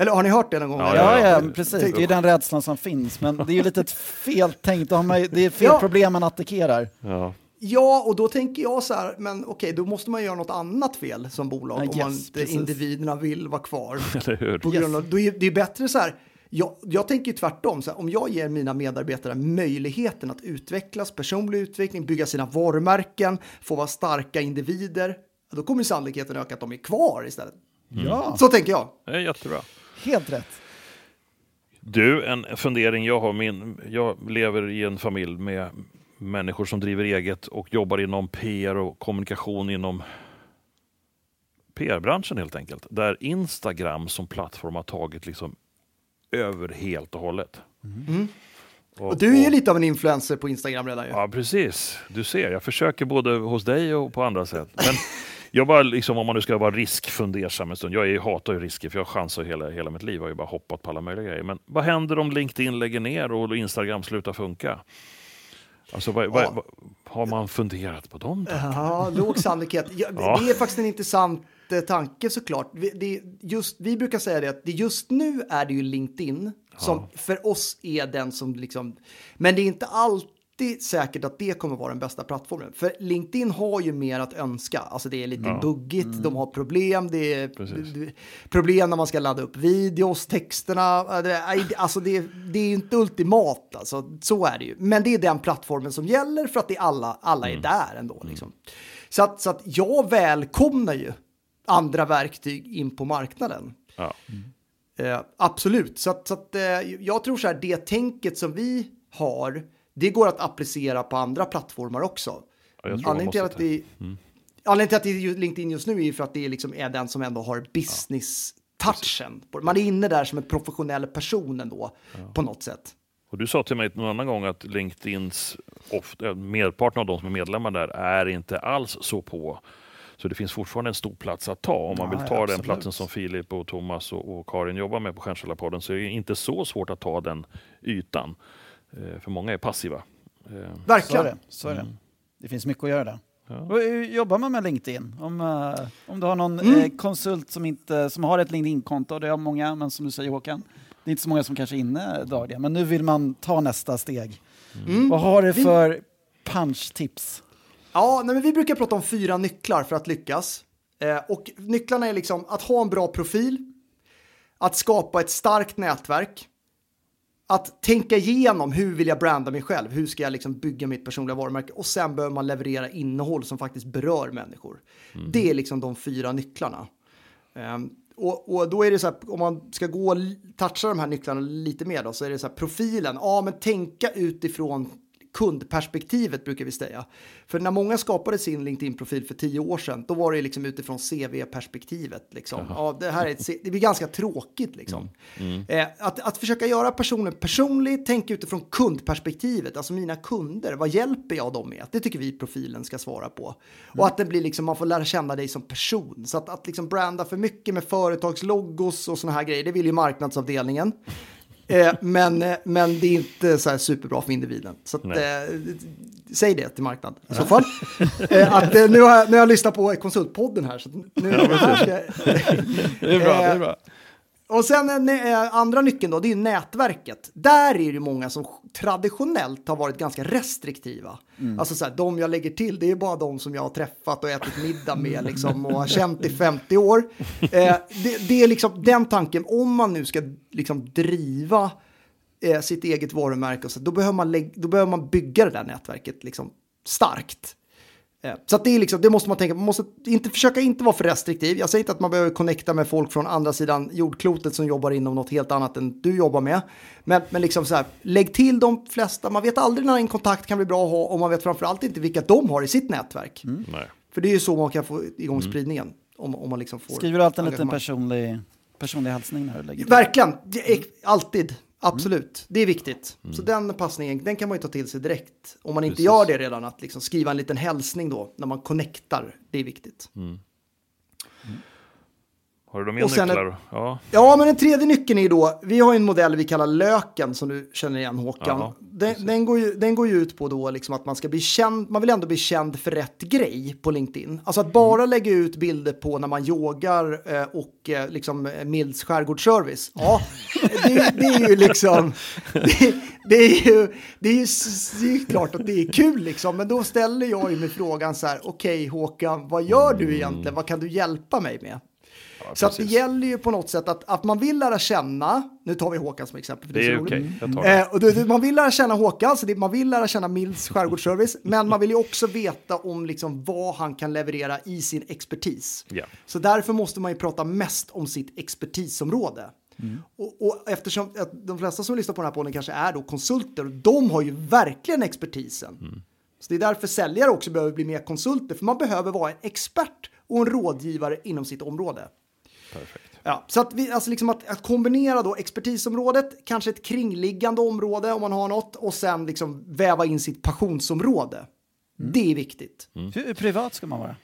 Eller har ni hört det någon gång? Ja, Ja, ja, precis. Det är den rädslan som finns. Men det är ju lite [LAUGHS] fel tänkt. Det är fel Ja. problem man attackerar. Ja. Ja, och då tänker jag så här, men okej, då måste man göra något annat fel som bolag Ja, om man yes, inte precis. individerna vill vara kvar. [LAUGHS] Eller hur? På grund av, då är, det är bättre så här, jag, jag tänker tvärtom, så här, om jag ger mina medarbetare möjligheten att utvecklas, personlig utveckling, bygga sina varumärken, få vara starka individer, då kommer sannolikheten öka att de är kvar istället. Ja, Så tänker jag. Det är jättebra. helt rätt. Du, en fundering jag har. Min, jag lever i en familj med människor som driver eget och jobbar inom PR och kommunikation inom PR-branschen helt enkelt. Där Instagram som plattform har tagit liksom över helt och hållet. Och du är ju lite av en influencer på Instagram redan ju. Ja, precis. Du ser, jag försöker både hos dig och på andra sätt. Men jag bara, liksom, om man nu ska vara riskfundersam en stund. Jag är, hatar ju risker för jag chansar hela, hela mitt liv. Jag har ju bara hoppat på alla möjliga grejer. Men vad händer om LinkedIn lägger ner och Instagram slutar funka? Alltså, vad, vad, Ja. vad, har man funderat på dem? tankarna? Ja, låg sannolikhet. Ja, det, [LAUGHS] Ja. det är faktiskt en intressant eh, tanke såklart. Vi, det, just, vi brukar säga det att det just nu är det ju LinkedIn som för oss är den som liksom, men det är inte allt inte säkert att det kommer vara den bästa plattformen. För LinkedIn har ju mer att önska. Alltså det är lite Ja. buggigt, Mm. de har problem, det är Precis. problem när man ska ladda upp videos, texterna. Är- Alltså det, det är ju inte ultimat, alltså, så är det ju. Men det är den plattformen som gäller för att det är alla, alla är Mm. där ändå. Liksom. Så, att, så att jag välkomnar ju andra verktyg in på marknaden. Ja. Eh, absolut, så, att, så att, eh, jag tror så här, det tänket som vi har, det går att applicera på andra plattformar också. Ja, Anledningen till, att det, anledningen till att det är LinkedIn just nu är för att det liksom är den som ändå har business-touchen. Man är inne där som en professionell person ändå, på något sätt. Och du sa till mig någon annan gång att LinkedIns, ofta, merparten av de som är medlemmar där, är inte alls så på. Så det finns fortfarande en stor plats att ta. Om man Ja, vill ta ja, den platsen som Filip och Thomas och, och Karin jobbar med på Stjärnsällarpodden så är det inte så svårt att ta den ytan. Eh, för många är passiva. Eh, Så är Verkligen. det. Så är det. det finns mycket att göra där. Ja. Hur jobbar man med LinkedIn? Om, eh, om du har någon Mm. eh, konsult som, inte, som har ett LinkedIn-konto, det har många, men som du säger Håkan, det är inte så många som kanske är inne dagligen, men nu vill man ta nästa steg. Mm. Vad har du för punch-tips? Ja, nej, men vi brukar prata om fyra nycklar för att lyckas. Eh, och nycklarna är liksom att ha en bra profil, att skapa ett starkt nätverk, att tänka igenom hur vill jag branda mig själv, hur ska jag liksom bygga mitt personliga varumärke och sen behöver man leverera innehåll som faktiskt berör människor. Det är liksom de fyra nycklarna. Ehm, och, och då är det så här, om man ska gå och toucha de här nycklarna lite mer då, så är det så här profilen, ja men tänka utifrån kundperspektivet brukar vi säga. För när många skapade sin LinkedIn-profil för tio år sedan, då var det liksom utifrån CV-perspektivet. Liksom. Ja, det, här är ett, det blir ganska tråkigt. Liksom. Eh, att, att försöka göra personen personlig, tänka utifrån kundperspektivet, alltså mina kunder, vad hjälper jag dem med? Det tycker vi profilen ska svara på. Och att det blir liksom, man får lära känna dig som person. Så att, att liksom branda för mycket med företagslogos och såna här grejer, det vill ju marknadsavdelningen. Eh, men, eh, men det är inte så superbra för individen. Så att, eh, säg det till marknad i så fall. [LAUGHS] eh, att, eh, nu, har jag, nu har jag lyssnat på konsultpodden här. Så nu, här ska, [LAUGHS] Det är bra, det är bra. Och sen eh, andra nyckeln då, det är ju nätverket. Där är det många som traditionellt har varit ganska restriktiva. Alltså så här, de jag lägger till, det är bara de som jag har träffat och ätit middag med liksom, och har känt i 50 år. Eh, det, det är liksom den tanken, om man nu ska liksom driva eh, sitt eget varumärke, och så, då, behöver man då behöver man bygga det där nätverket liksom, starkt. Så att det, är liksom, det måste man tänka på. Man måste inte, försöka inte vara för restriktiv. Jag säger inte att man behöver connecta med folk från andra sidan jordklotet som jobbar inom något helt annat än du jobbar med. Men, men liksom så här, lägg till de flesta. Man vet aldrig när en kontakt kan bli bra att ha och man vet framförallt inte vilka de har i sitt nätverk. Nej. För det är ju så man kan få igång spridningen. Om, om man liksom får Skriver du alltid en liten personlig, personlig hälsning när du lägger till? Verkligen, är, alltid. Absolut, det är viktigt. Så den passningen, den kan man ju ta till sig direkt. Om man inte Precis. gör det redan, att liksom skriva en liten hälsning då, när man connectar. Det är viktigt. Har du mer Och sen nycklar? Ja. Ja, men den tredje nyckeln är då, vi har ju en modell vi kallar löken som du känner igen Håkan. Ja, den, den, går ju, den går ju ut på då liksom att man ska bli känd, man vill ändå bli känd för rätt grej på LinkedIn. Alltså att bara lägga ut bilder på när man yogar eh, och eh, liksom eh, Milds skärgårdsservice. Ja, det, det är ju liksom, det, det är ju, det är ju det är klart att det är kul liksom, men då ställer jag ju mig frågan så här, okej Håkan, vad gör du egentligen? Vad kan du hjälpa mig med? Så att det gäller ju på något sätt att, att man vill lära känna, nu tar vi Håkan som exempel. För Det så är okej, det. Eh, och det, det, man vill lära känna Håkan, så det, man vill lära känna Mills skärgårdsservice, men man vill ju också veta om liksom vad han kan leverera i sin expertis. Ja. Så därför måste man ju prata mest om sitt expertisområde. Och, och eftersom de flesta som lyssnar på den här podden kanske är då konsulter, de har ju verkligen expertisen. Så det är därför säljare också behöver bli mer konsulter, för man behöver vara en expert och en rådgivare inom sitt område. Perfekt. Ja, så att, vi, alltså liksom att, att kombinera då expertisområdet, kanske ett kringliggande område om man har något och sen liksom väva in sitt passionsområde. Det är viktigt. Hur hur privat ska man vara?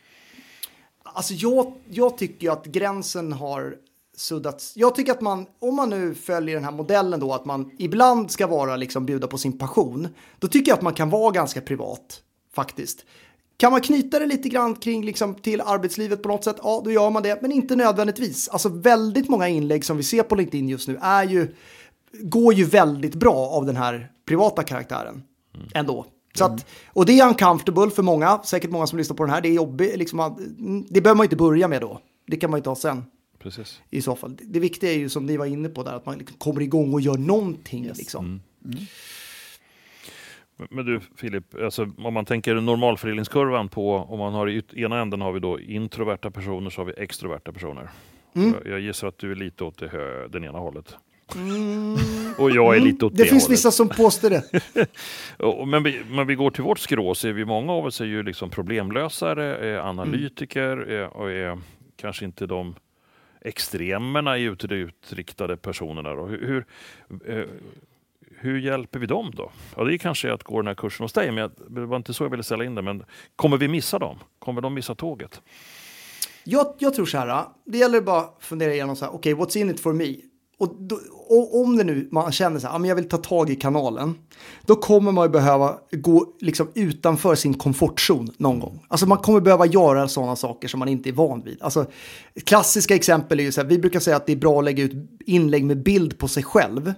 Alltså jag, jag tycker ju att gränsen har suddats. Jag tycker att man, om man nu följer den här modellen då, att man ibland ska vara liksom bjuda på sin passion, då tycker jag att man kan vara ganska privat faktiskt. Kan man knyta det lite grann kring liksom till arbetslivet på något sätt, ja då gör man det, men inte nödvändigtvis. Alltså väldigt många inlägg som vi ser på LinkedIn just nu är ju, går ju väldigt bra av den här privata karaktären ändå. Så att, och det är uncomfortable för många, säkert många som lyssnar på den här. Det är jobbigt, liksom, det behöver man inte börja med då. Det kan man ju ta sen Precis. i så fall. Det, viktiga är ju som ni var inne på där, att man liksom kommer igång och gör någonting. Liksom. Men- Men du Filip, alltså, om man tänker normalfördelningskurvan på, om man har i ena änden har vi då introverta personer så har vi extroverta personer. Mm. Jag, jag gissar att du är lite åt det hö, den ena hållet. Och jag är lite åt det, Mm. Det finns hållet. vissa som påstår det. [LAUGHS] Men vi, men vi går till vårt skrå så är vi många av oss är ju liksom problemlösare, är analytiker är, och är kanske inte de extremerna i ut- utriktade personerna. Då. Hur, hur, eh, hur hjälper vi dem då? Ja, det är kanske att gå den här kursen hos dig, men det var inte så jag ville ställa in det. Men kommer vi missa dem? Kommer de missa tåget? Jag, jag tror så här, det gäller bara att fundera igenom så här, okej, what's in it for me? Och, då, och om det nu, man känner så här, men jag vill ta tag i kanalen, då kommer man ju behöva gå liksom utanför sin komfortzon någon gång. Alltså man kommer behöva göra sådana saker som man inte är van vid. Alltså, klassiska exempel är ju så här, vi brukar säga att det är bra att lägga ut inlägg med bild på sig själv.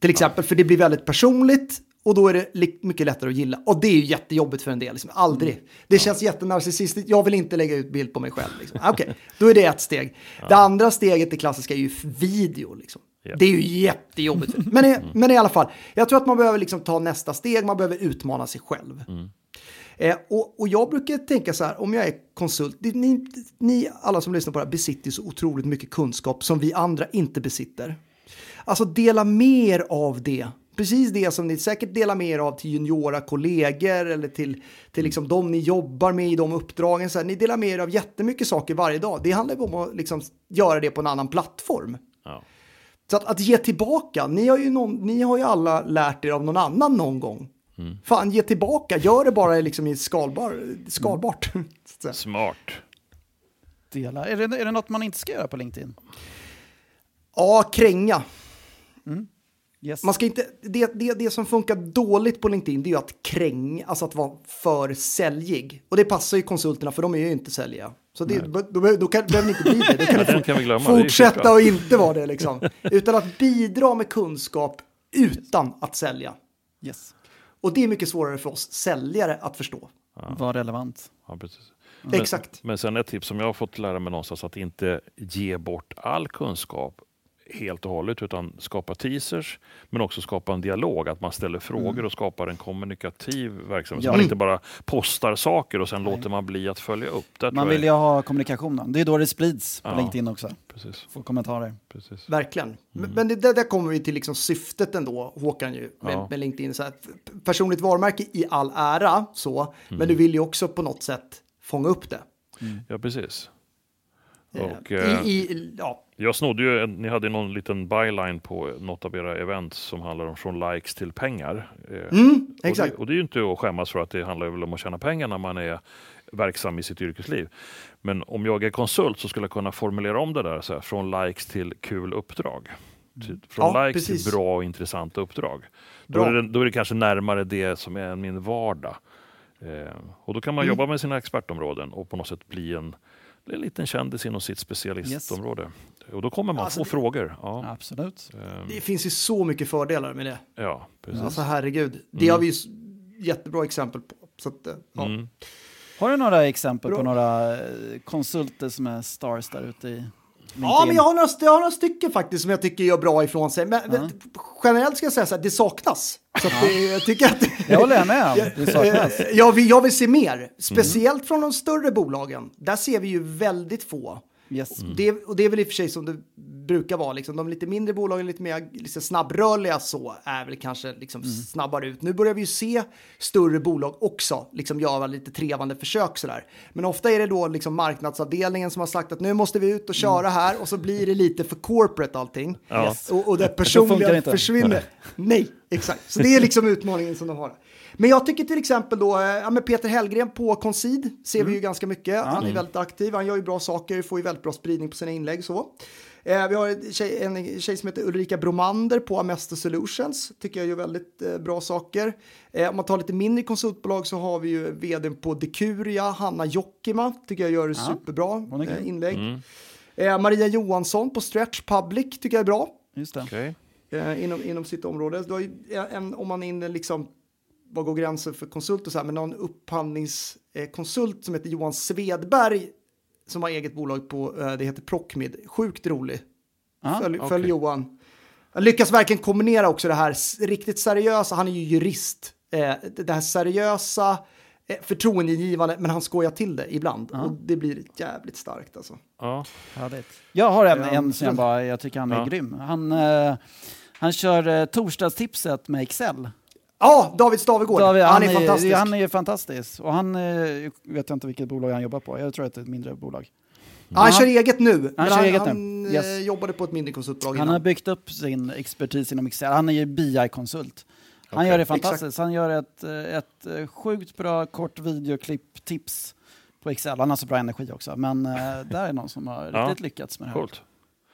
Till exempel, för det blir väldigt personligt och då är det mycket lättare att gilla. Och det är ju jättejobbigt för en del, liksom. aldrig. Det känns jättenarcissistiskt, jag vill inte lägga ut bild på mig själv. Liksom. Okej, [LAUGHS] då är det ett steg. Det andra steget, det klassiska, är ju video. Liksom. Ja. Det är ju jättejobbigt. För. [LAUGHS] Men, i, men i alla fall, jag tror att man behöver liksom ta nästa steg, man behöver utmana sig själv. Eh, och, och jag brukar tänka så här, om jag är konsult, det, ni, ni alla som lyssnar på det här besitter så otroligt mycket kunskap som vi andra inte besitter. Alltså dela mer av det. Precis det som ni säkert delar med er av till juniora kollegor eller till, till liksom de ni jobbar med i de uppdragen. Så här, ni delar med er av jättemycket saker varje dag. Det handlar om att liksom göra det på en annan plattform. Ja. Så att, att ge tillbaka, ni har, ju någon, ni har ju alla lärt er av någon annan någon gång. Fan, ge tillbaka, gör det bara liksom i skalbar, skalbart. [LAUGHS] säga. Smart. Dela. Är, det, är det något man inte ska göra på LinkedIn? Ja, kränga. Yes. Man ska inte, det, det, det som funkar dåligt på LinkedIn det är ju att kränga, alltså att vara för säljig. Och det passar ju konsulterna för de är ju inte säljiga. Så det, då, då, då kan, behöver ni inte bli det. Då kan Ja, ni kan glömma. Fortsätta och inte vara det liksom. Utan att bidra med kunskap utan att sälja. yes. Och det är mycket svårare för oss säljare att förstå. Var relevant. Ja, precis. Exakt. Men sen ett tips som jag har fått lära mig någonstans att inte ge bort all kunskap helt och hållet utan skapa teasers men också skapa en dialog, att man ställer frågor och skapar en kommunikativ verksamhet. Så Ja. man inte bara postar saker och sen låter man bli att följa upp. Där Man vill ju ha kommunikationen. Det är då det sprids på Ja. LinkedIn också. precis, Få kommentarer. precis. Verkligen. Men- Men det, där, kommer vi till liksom syftet ändå, Håkan, ju, med, Ja. med LinkedIn. Så att personligt varumärke i all ära, så, men du vill ju också på något sätt fånga upp det. Ja, precis. Eh, Och, eh, I, i, ja, Jag snodde ju, en, ni hade någon liten byline på något av era event som handlar om från likes till pengar. Eh, mm, Och det, och det är ju inte att skämmas för att det handlar väl om att tjäna pengar när man är verksam i sitt yrkesliv. Men om jag är konsult så skulle jag kunna formulera om det där så här, från likes till kul uppdrag. Till, från Ja, likes precis. till bra och intressanta uppdrag. Då är, det, då är det kanske närmare det som är min vardag. Eh, och då kan man Mm. jobba med sina expertområden och på något sätt bli en, en liten kändis inom sitt specialistområde. Och då kommer man Alltså, få det- frågor. Ja, Absolut. ehm, Det finns ju så mycket fördelar med det. ja precis. Alltså herregud, det har vi ju jättebra exempel på. Så att, eh, ja. Mm. Har du några exempel Bra. på några eh, konsulter som är stars där ute i? Ja, men jag har, några, jag har några stycken faktiskt som jag tycker gör bra ifrån sig. Men men generellt ska jag säga så här, det saknas. Så att det, jag tycker att... Jag håller med om det saknas. Eh, Jag vill, jag vill se mer, speciellt från de större bolagen. Där ser vi ju väldigt få. Yes. Det, och det är väl i och för sig som det brukar vara. Liksom. De lite mindre bolagen, lite mer liksom snabbrörliga så, är väl kanske liksom snabbare ut. Nu börjar vi ju se större bolag också liksom göra lite trevande försök sådär. Men ofta är det då liksom marknadsavdelningen som har sagt att nu måste vi ut och köra här och så blir det lite för corporate allting. Ja. Yes. Och, och [LAUGHS] det det personliga inte. försvinner. Nej, exakt. Så det är liksom utmaningen som de har. Men jag tycker till exempel då, eh, ja, men Peter Hellgren på Concid ser vi ju ganska mycket. Han är väldigt aktiv, han gör ju bra saker, får ju väldigt bra spridning på sina inlägg så. Eh, vi har en tjej, en tjej som heter Ulrika Bromander på Amesto Solutions, tycker jag gör väldigt eh, bra saker. Eh, om man tar lite mindre konsultbolag så har vi ju vdn på Decuria, Hanna Jokkima, tycker jag gör superbra är kul. eh, inlägg. Mm. Eh, Maria Johansson på Stretch Public tycker jag är bra Just det. Eh, inom, inom sitt område. Du har ju en, om man är inne liksom var går gränsen för konsult och så här, men någon upphandlingskonsult som heter Johan Svedberg som har eget bolag på, eh, det heter Procmid, sjukt rolig. Ja, följ, okej. följ Johan. Han lyckas verkligen kombinera också det här riktigt seriösa, han är ju jurist, eh, det här seriösa, eh, förtroendegivande, men han skojar till det ibland. Och det blir jävligt starkt alltså. Ja. Härligt. Jag har en, Ja, en som jag, bara, jag tycker han är Ja. grym. Han, eh, han kör eh, torsdagstipset med Excel. Ja, David Stavegård, David, han, är fantastisk. Han är ju fantastisk. Och han eh, vet jag inte vilket bolag han jobbar på. Jag tror att det är ett mindre bolag. Ja, han kör eget nu. men kör han, eget nu. han Yes. eh, jobbade på ett mindre konsultbolag Han har innan. byggt upp sin expertis inom Excel. Han är ju BI-konsult. Han Okej. gör det fantastiskt. Han gör ett, eh, ett eh, sjukt bra kort videoklipp-tips på Excel. Han har så bra energi också. Men eh, [LAUGHS] där är någon som har Ja. riktigt lyckats med det här. Coolt.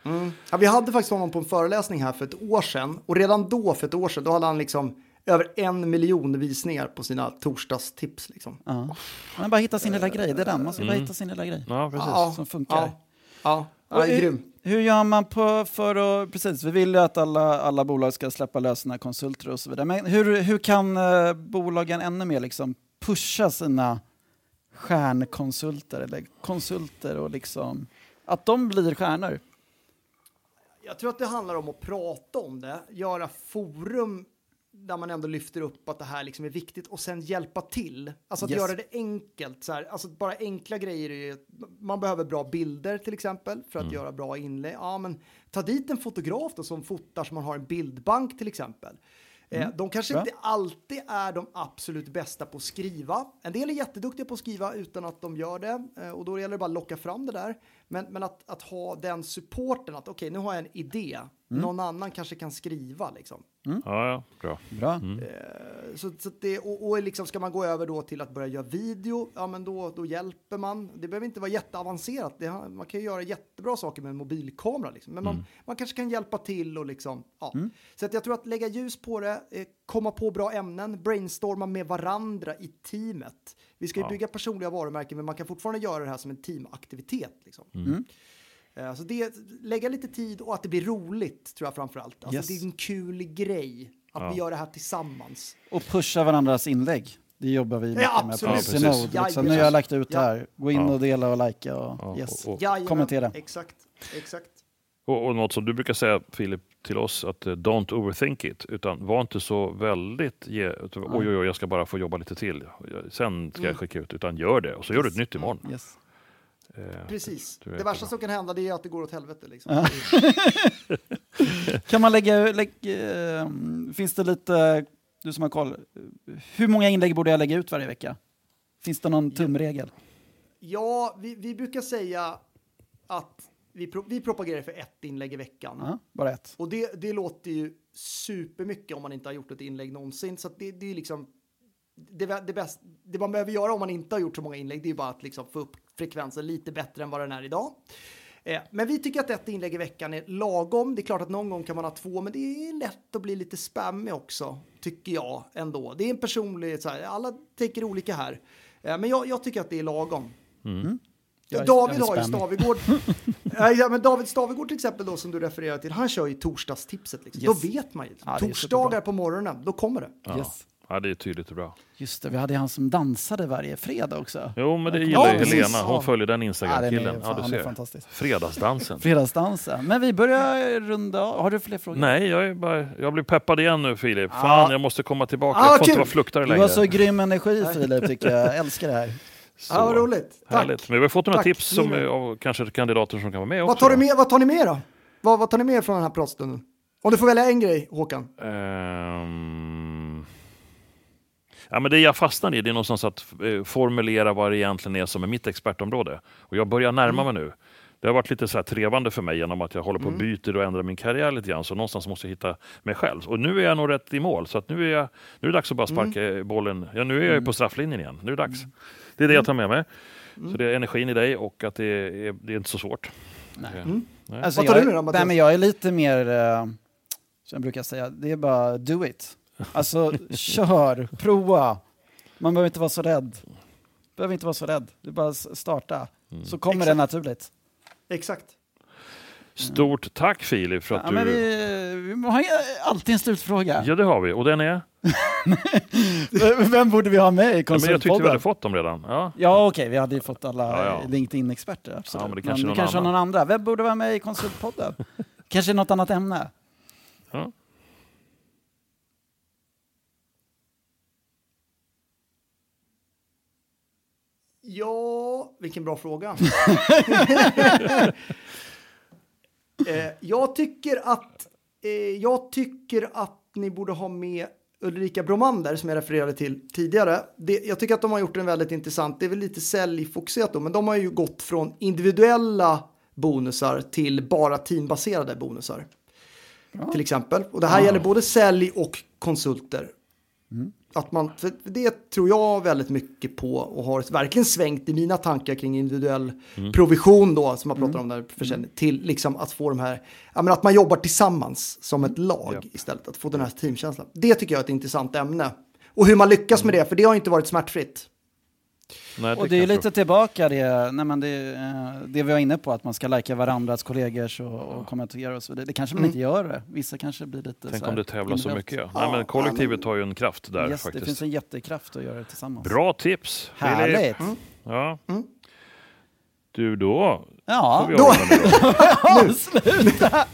Mm. Ja, vi hade faktiskt honom på en föreläsning här för ett år sedan. Och redan då, för ett år sedan, då hade han liksom över en miljon visningar på sina torsdagstips. Liksom. Ja. Man har bara hittat sin lilla grej. Det är den. Man ska bara hitta sin lilla grej. Ja, precis. Ja, Som funkar. Ja, ja, ja Och är hur- grym. Hur gör man på för att, precis, vi vill ju att alla, alla bolag ska släppa lös sina konsulter och så vidare. Men hur, hur kan eh, bolagen ännu mer liksom pusha sina stjärnkonsulter eller konsulter och liksom att de blir stjärnor? Jag tror att det handlar om att prata om det, göra forum där man ändå lyfter upp att det här liksom är viktigt och sen hjälpa till. Alltså att Yes. göra det enkelt. Så här. Alltså bara enkla grejer är ju, man behöver bra bilder till exempel för att Mm. göra bra inlägg. Ja, men ta dit en fotograf då som fotar som man har en bildbank till exempel. Eh, de kanske Mm. Bra. inte alltid är de absolut bästa på att skriva. En del är jätteduktiga på att skriva utan att de gör det eh, och då gäller det bara att locka fram det där. Men, men att, att ha den supporten att okej, nu har jag en idé. Mm. Någon annan kanske kan skriva liksom. Ja, ja, bra. Bra. Mm. Eh, Så, så det, och, och liksom ska man gå över då till att börja göra video, ja men då, då hjälper man. Det behöver inte vara jätteavancerat. Det, man kan ju göra jättebra saker med en mobilkamera. Liksom. Men man, man kanske kan hjälpa till och liksom, ja. Så att jag tror att lägga ljus på det, eh, komma på bra ämnen, brainstorma med varandra i teamet. Vi ska ju Ja. bygga personliga varumärken, men man kan fortfarande göra det här som en teamaktivitet. Liksom. Mm. Eh, Så det, lägga lite tid och att det blir roligt tror jag framför allt. Alltså Yes. Det är en kul grej att Ja. vi gör det här tillsammans. Och pusha varandras inlägg. Det jobbar vi mycket med på absolut. Ja. Liksom. Nu har jag lagt ut Ja. här. Gå in Ja. och dela och likea och Ja, yes. och, och, Kommentera. Exakt, exakt. och, och något som du brukar säga, Filip, till oss, att eh, don't overthink it, utan var inte så väldigt, ge, oj, oj, oj, jag ska bara få jobba lite till, sen ska jag skicka ut, utan gör det, och så gör du ett nytt imorgon. Yes. Eh, Precis. det är Det värsta som kan hända det är att det går åt helvete. Liksom. [LAUGHS] Kan man lägga, lägga eh, finns det lite, du som har koll, hur många inlägg borde jag lägga ut varje vecka? Finns det någon tumregel? Ja, vi, vi brukar säga att vi, pro, vi propagerar för ett inlägg i veckan. Ja, bara ett. Och det, det låter ju supermycket om man inte har gjort ett inlägg någonsin. Så att det, det är liksom det, det, bäst, det man behöver göra om man inte har gjort så många inlägg, det är bara att liksom få upp frekvensen lite bättre än vad den är idag. Eh, men vi tycker att ett inlägg i veckan är lagom. Det är klart att någon gång kan man ha två, men det är lätt att bli lite spammig också, tycker jag ändå. Det är en personlig, så här, alla tänker olika här. Eh, men jag, jag tycker att det är lagom. Jag är- David jag är har ju. Stavegård. Ja, [LAUGHS] ja, men David Stavegård till exempel då som du refererar till, han kör ju torsdagstipset. Liksom. Yes. Då vet man ju. Ja, Torsdagar på morgonen, då kommer det. Ja. Yes. Ja, det är tydligt och bra. Just det, vi hade han som dansade varje fredag också. Jo, men det Ja, gillar ju precis. Helena, hon Ja. följer den Ja, Instagram-killen. Ja, du ser. Fredagsdansen. [LAUGHS] Fredagsdansen. Men vi börjar runda. Har du fler frågor? Nej, jag, är bara, jag blir peppad igen nu Filip. Ja. Fan, jag måste komma tillbaka. Ah, jag får kul. inte vara fluktare Du längre. har så grym energi Filip, tycker jag. Jag älskar det här. Så Ja, vad roligt. Tack. Härligt. Men vi har fått några Tack. tips som, av kanske kandidater som kan vara med också. Vad tar, du då. med, vad tar ni med då? Vad, vad tar ni med från den här pratstunden? Om du får välja en grej, Håkan. Ehm. Ja, men det jag fastnar i det är någonstans att eh, formulera vad det egentligen är som är mitt expertområde. Och jag börjar närma Mm. mig nu. Det har varit lite så här trevande för mig genom att jag håller på och byter och ändrar min karriär lite grann. Så någonstans måste jag hitta mig själv. Och nu är jag nog rätt i mål. Så att nu, är jag, nu är det dags att bara sparka Mm. bollen. Ja, nu är jag ju på strafflinjen igen. Nu är det dags. Det är det jag tar med mig. Mm. Så det är energin i dig och att det är, det är inte så svårt. Nej. Eh, Mm. nej. Alltså, Vad tar jag, du med då, Mattias? nej, men jag är lite mer, eh, som jag brukar säga, det är bara do it. Alltså, kör, prova. Man behöver inte vara så rädd. behöver inte vara så rädd. Det är bara att starta. Mm. Så kommer det Exakt. naturligt. Exakt. Stort tack Filip för att Ja, du... men vi, vi har alltid en slutfråga. Ja, det har vi. Och den är? [LAUGHS] Vem borde vi ha med i Ja, men jag tyckte vi konsultpodden? hade fått dem redan. Ja. Ja, okej, vi hade ju fått alla Ja, ja. LinkedIn-experter. Absolut. Ja, men det kanske är någon kanske annan. någon andra. Vem borde vara med i konsultpodden? [LAUGHS] kanske något annat ämne? Ja. Ja, vilken bra fråga. [LAUGHS] eh, jag tycker att eh, jag tycker att ni borde ha med Ulrika Bromander som jag refererade till tidigare. Det, jag tycker att de har gjort en väldigt intressant, det är väl lite säljfokuserat då, men de har ju gått från individuella bonusar till bara teambaserade bonusar. Till exempel. Och det här gäller både sälj och konsulter. Att man, för det tror jag väldigt mycket på och har verkligen svängt i mina tankar kring individuell provision då, som man pratar om där, försäljning, till liksom att få de här, ja men att man jobbar tillsammans som ett lag Japp. istället, att få den här teamkänslan. Det tycker jag är ett intressant ämne. Och hur man lyckas med det, för det har inte varit smärtfritt. Nej, Och det är lite tillbaka det, nej men det, eh, det vi var inne på, att man ska lajka varandras kollegors och, och kommentera och så vidare. Det kanske man Mm. inte gör det. Vissa kanske blir lite Tänk så här om det tävlas så mycket. Ja. Nej, men kollektivet har ju en kraft där Yes, det faktiskt. finns en jättekraft att göra det tillsammans. Bra tips! Härligt! Ja. Mm. Du, då Ja, då- då. [LAUGHS] sluta! [LAUGHS]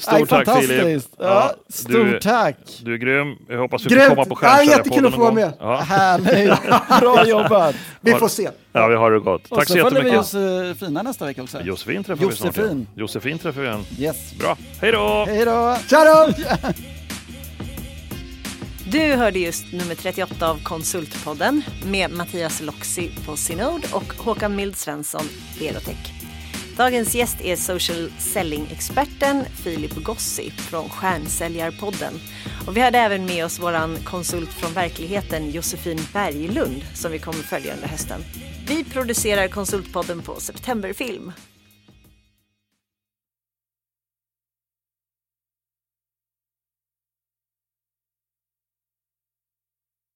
Stort tack Filip! fantastiskt. Ja, stort du, tack! du är grym. Jag hoppas vi får komma på Ja, Stjärnsäljarpodden jättekul att få vara gång. med. Ja. Härligt! [LAUGHS] Bra jobbat! Vi får se. ja, vi har det gott. Och Tack så så följer vi jättemycket. Josefina nästa vecka också. Josefin träffar vi snart. Josefin. Josefin träffar vi igen. Yes. Bra, hej då! Hej då! Tja då! Du hörde just nummer 38 av Konsultpodden med Mattias Loxi på Synode och Håkan Mild Svensson, Berotech. Dagens gäst är social selling-experten Filip Gossi från Stjärnsäljarpodden. Och vi hade även med oss vår konsult från verkligheten Josefin Berglund som vi kommer följa under hösten. Vi producerar Konsultpodden på Septemberfilm.